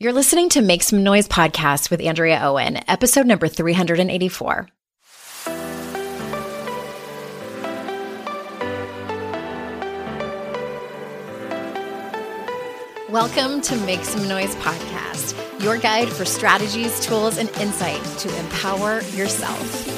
You're listening to Make Some Noise podcast with Andrea Owen, episode number 384. Welcome to Make Some Noise podcast, your guide for strategies, tools, and insight to empower yourself.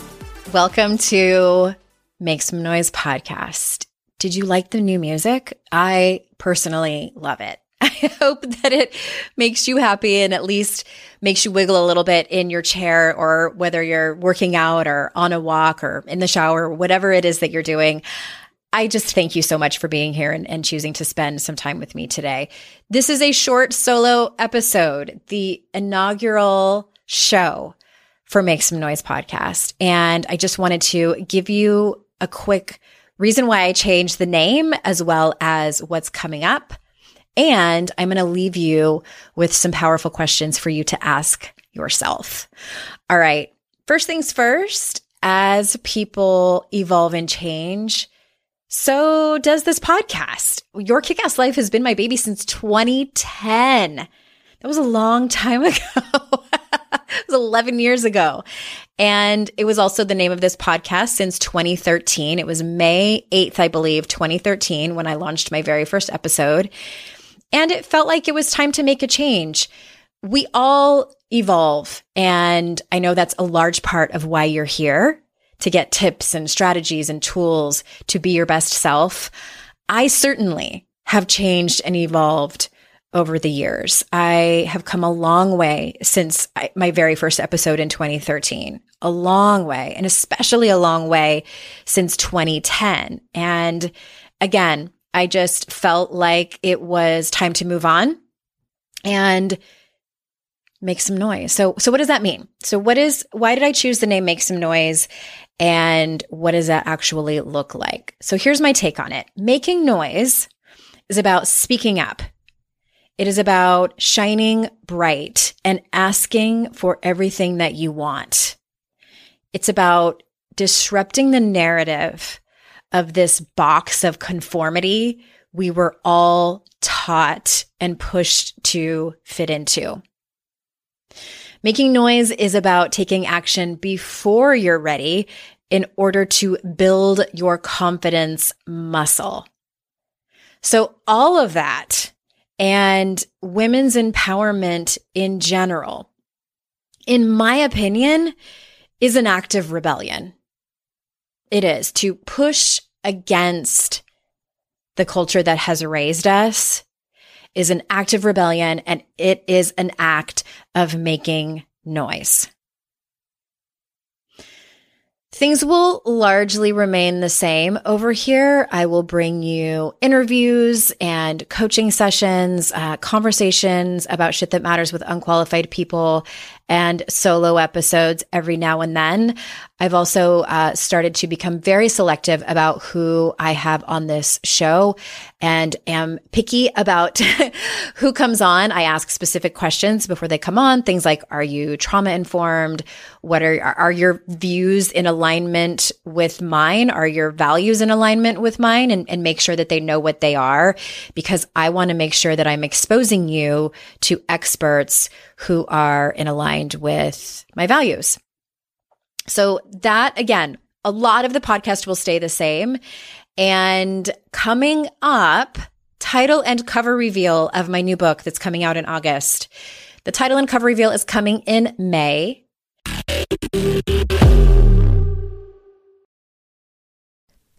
Welcome to Make Some Noise podcast. Did you like the new music? I personally love it. I hope that it makes you happy and at least makes you wiggle a little bit in your chair or whether you're working out or on a walk or in the shower, whatever it is that you're doing. I just thank you so much for being here and, and, choosing to spend some time with me today. This is a short solo episode, the inaugural show for Make Some Noise podcast. And I just wanted to give you a quick reason why I changed the name as well as what's coming up. And I'm going to leave you with some powerful questions for you to ask yourself. All right. First things first, as people evolve and change, so does this podcast. Your kick ass life has been my baby since 2010. That was a long time ago. Was 11 years ago. And it was also the name of this podcast since 2013. It was May 8th, I believe, 2013, when I launched my very first episode. And it felt like it was time to make a change. We all evolve. And I know that's a large part of why you're here to get tips and strategies and tools to be your best self. I certainly have changed and evolved over the years. I have come a long way since my very first episode in 2013, a long way, and especially a long way since 2010. And again, I just felt like it was time to move on and make some noise. So, so what does that mean? So what is, why did I choose the name Make Some Noise? And what does that actually look like? So here's my take on it. Making noise is about speaking up it is about shining bright and asking for everything that you want. It's about disrupting the narrative of this box of conformity we were all taught and pushed to fit into. Making noise is about taking action before you're ready in order to build your confidence muscle. So all of that and women's empowerment in general, in my opinion, is an act of rebellion. It is to push against the culture that has raised us is an act of rebellion and it is an act of making noise. Things will largely remain the same over here. I will bring you interviews and coaching sessions, uh, conversations about shit that matters with unqualified people and solo episodes every now and then. I've also uh, started to become very selective about who I have on this show and am picky about who comes on. I ask specific questions before they come on. Things like, are you trauma informed? What are, are your views in alignment with mine? Are your values in alignment with mine? And, and make sure that they know what they are because I want to make sure that I'm exposing you to experts who are in aligned with my values. So that again, a lot of the podcast will stay the same. And coming up, title and cover reveal of my new book that's coming out in August. The title and cover reveal is coming in May.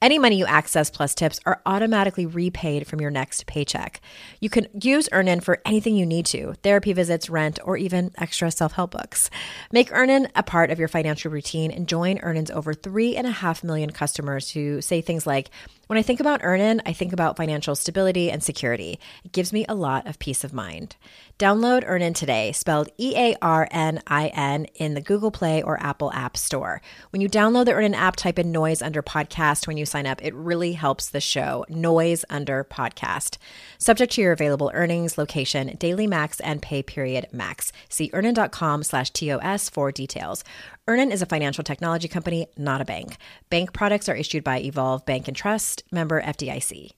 Any money you access plus tips are automatically repaid from your next paycheck. You can use Earnin for anything you need to therapy visits, rent, or even extra self help books. Make Earnin a part of your financial routine and join Earnin's over 3.5 million customers who say things like, when I think about Earnin, I think about financial stability and security. It gives me a lot of peace of mind. Download Earnin today, spelled E A R N I N, in the Google Play or Apple App Store. When you download the Earnin app, type in noise under podcast when you sign up. It really helps the show. Noise under podcast. Subject to your available earnings, location, daily max, and pay period max. See earnin.com slash TOS for details. Earnin is a financial technology company, not a bank. Bank products are issued by Evolve Bank and Trust, member FDIC.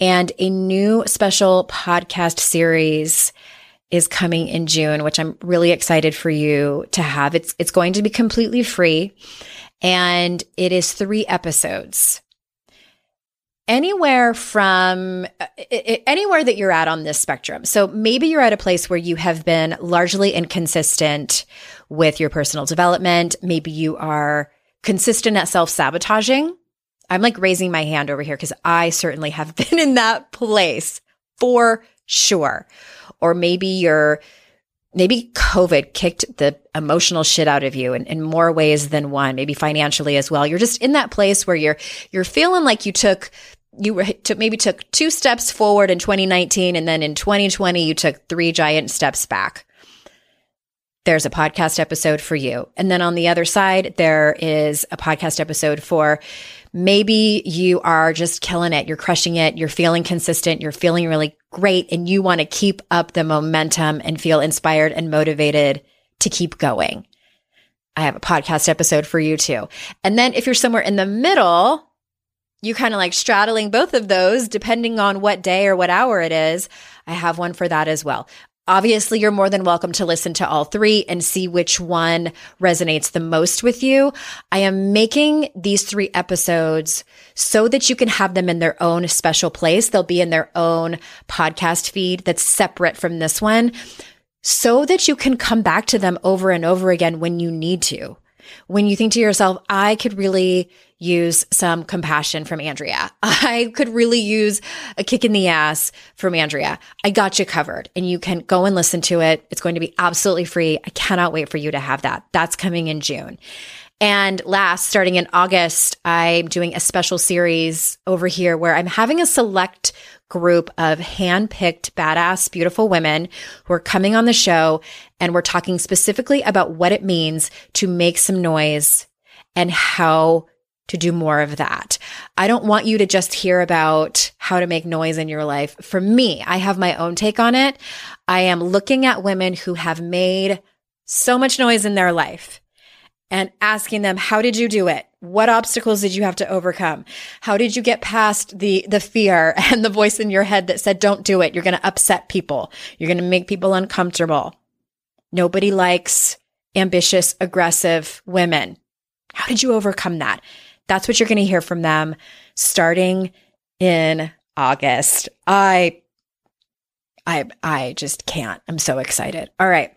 And a new special podcast series is coming in June, which I'm really excited for you to have. It's it's going to be completely free and it is 3 episodes. Anywhere from uh, anywhere that you're at on this spectrum. So maybe you're at a place where you have been largely inconsistent with your personal development. Maybe you are consistent at self sabotaging. I'm like raising my hand over here because I certainly have been in that place for sure. Or maybe you're, maybe COVID kicked the emotional shit out of you in, in more ways than one, maybe financially as well. You're just in that place where you're, you're feeling like you took, you were, took, maybe took two steps forward in 2019 and then in 2020 you took three giant steps back there's a podcast episode for you. And then on the other side, there is a podcast episode for maybe you are just killing it. You're crushing it. You're feeling consistent. You're feeling really great and you want to keep up the momentum and feel inspired and motivated to keep going. I have a podcast episode for you too. And then if you're somewhere in the middle, you kind of like straddling both of those depending on what day or what hour it is. I have one for that as well. Obviously, you're more than welcome to listen to all three and see which one resonates the most with you. I am making these three episodes so that you can have them in their own special place. They'll be in their own podcast feed that's separate from this one so that you can come back to them over and over again when you need to. when you think to yourself, I could really use some compassion from Andrea. I could really use a kick in the ass from Andrea. I got you covered and you can go and listen to it. It's going to be absolutely free. I cannot wait for you to have that. That's coming in June. And last, starting in August, I'm doing a special series over here where I'm having a select group of handpicked, badass, beautiful women who are coming on the show. And we're talking specifically about what it means to make some noise and how to do more of that. I don't want you to just hear about how to make noise in your life. For me, I have my own take on it. I am looking at women who have made so much noise in their life and asking them, how did you do it? What obstacles did you have to overcome? How did you get past the, the fear and the voice in your head that said, don't do it. You're going to upset people. You're going to make people uncomfortable. Nobody likes ambitious, aggressive women. How did you overcome that? That's what you're going to hear from them starting in August. I, I, I just can't. I'm so excited. All right.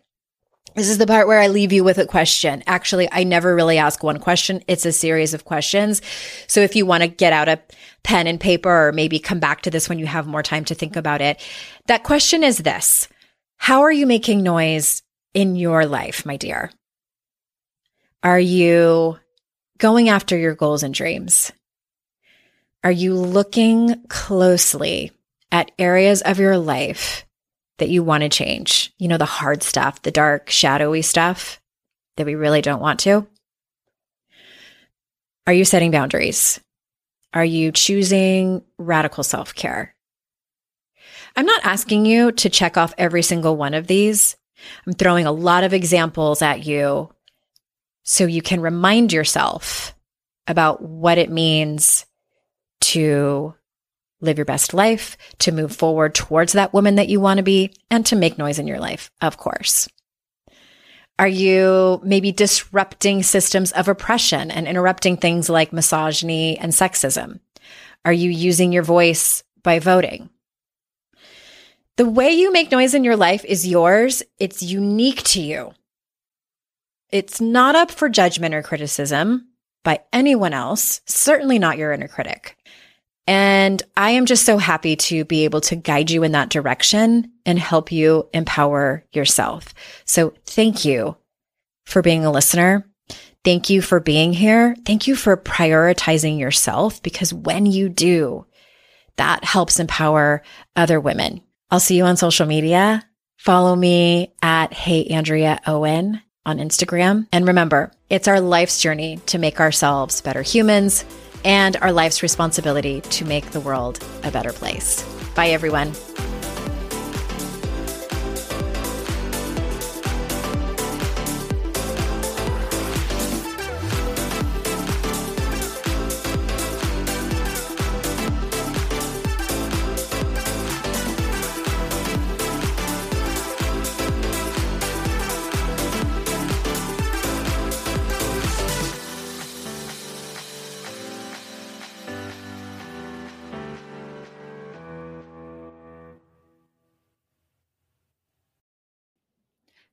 This is the part where I leave you with a question. Actually, I never really ask one question. It's a series of questions. So if you want to get out a pen and paper or maybe come back to this when you have more time to think about it, that question is this. How are you making noise in your life, my dear? Are you going after your goals and dreams? Are you looking closely at areas of your life that you want to change. You know, the hard stuff, the dark, shadowy stuff that we really don't want to. Are you setting boundaries? Are you choosing radical self care? I'm not asking you to check off every single one of these. I'm throwing a lot of examples at you so you can remind yourself about what it means to live your best life, to move forward towards that woman that you want to be, and to make noise in your life, of course. Are you maybe disrupting systems of oppression and interrupting things like misogyny and sexism? Are you using your voice by voting? The way you make noise in your life is yours. It's unique to you. It's not up for judgment or criticism by anyone else, certainly not your inner critic. And I am just so happy to be able to guide you in that direction and help you empower yourself. So thank you for being a listener. Thank you for being here. Thank you for prioritizing yourself because when you do, that helps empower other women. I'll see you on social media. Follow me at Hey Andrea Owen on Instagram. And remember, it's our life's journey to make ourselves better humans and our life's responsibility to make the world a better place. Bye, everyone.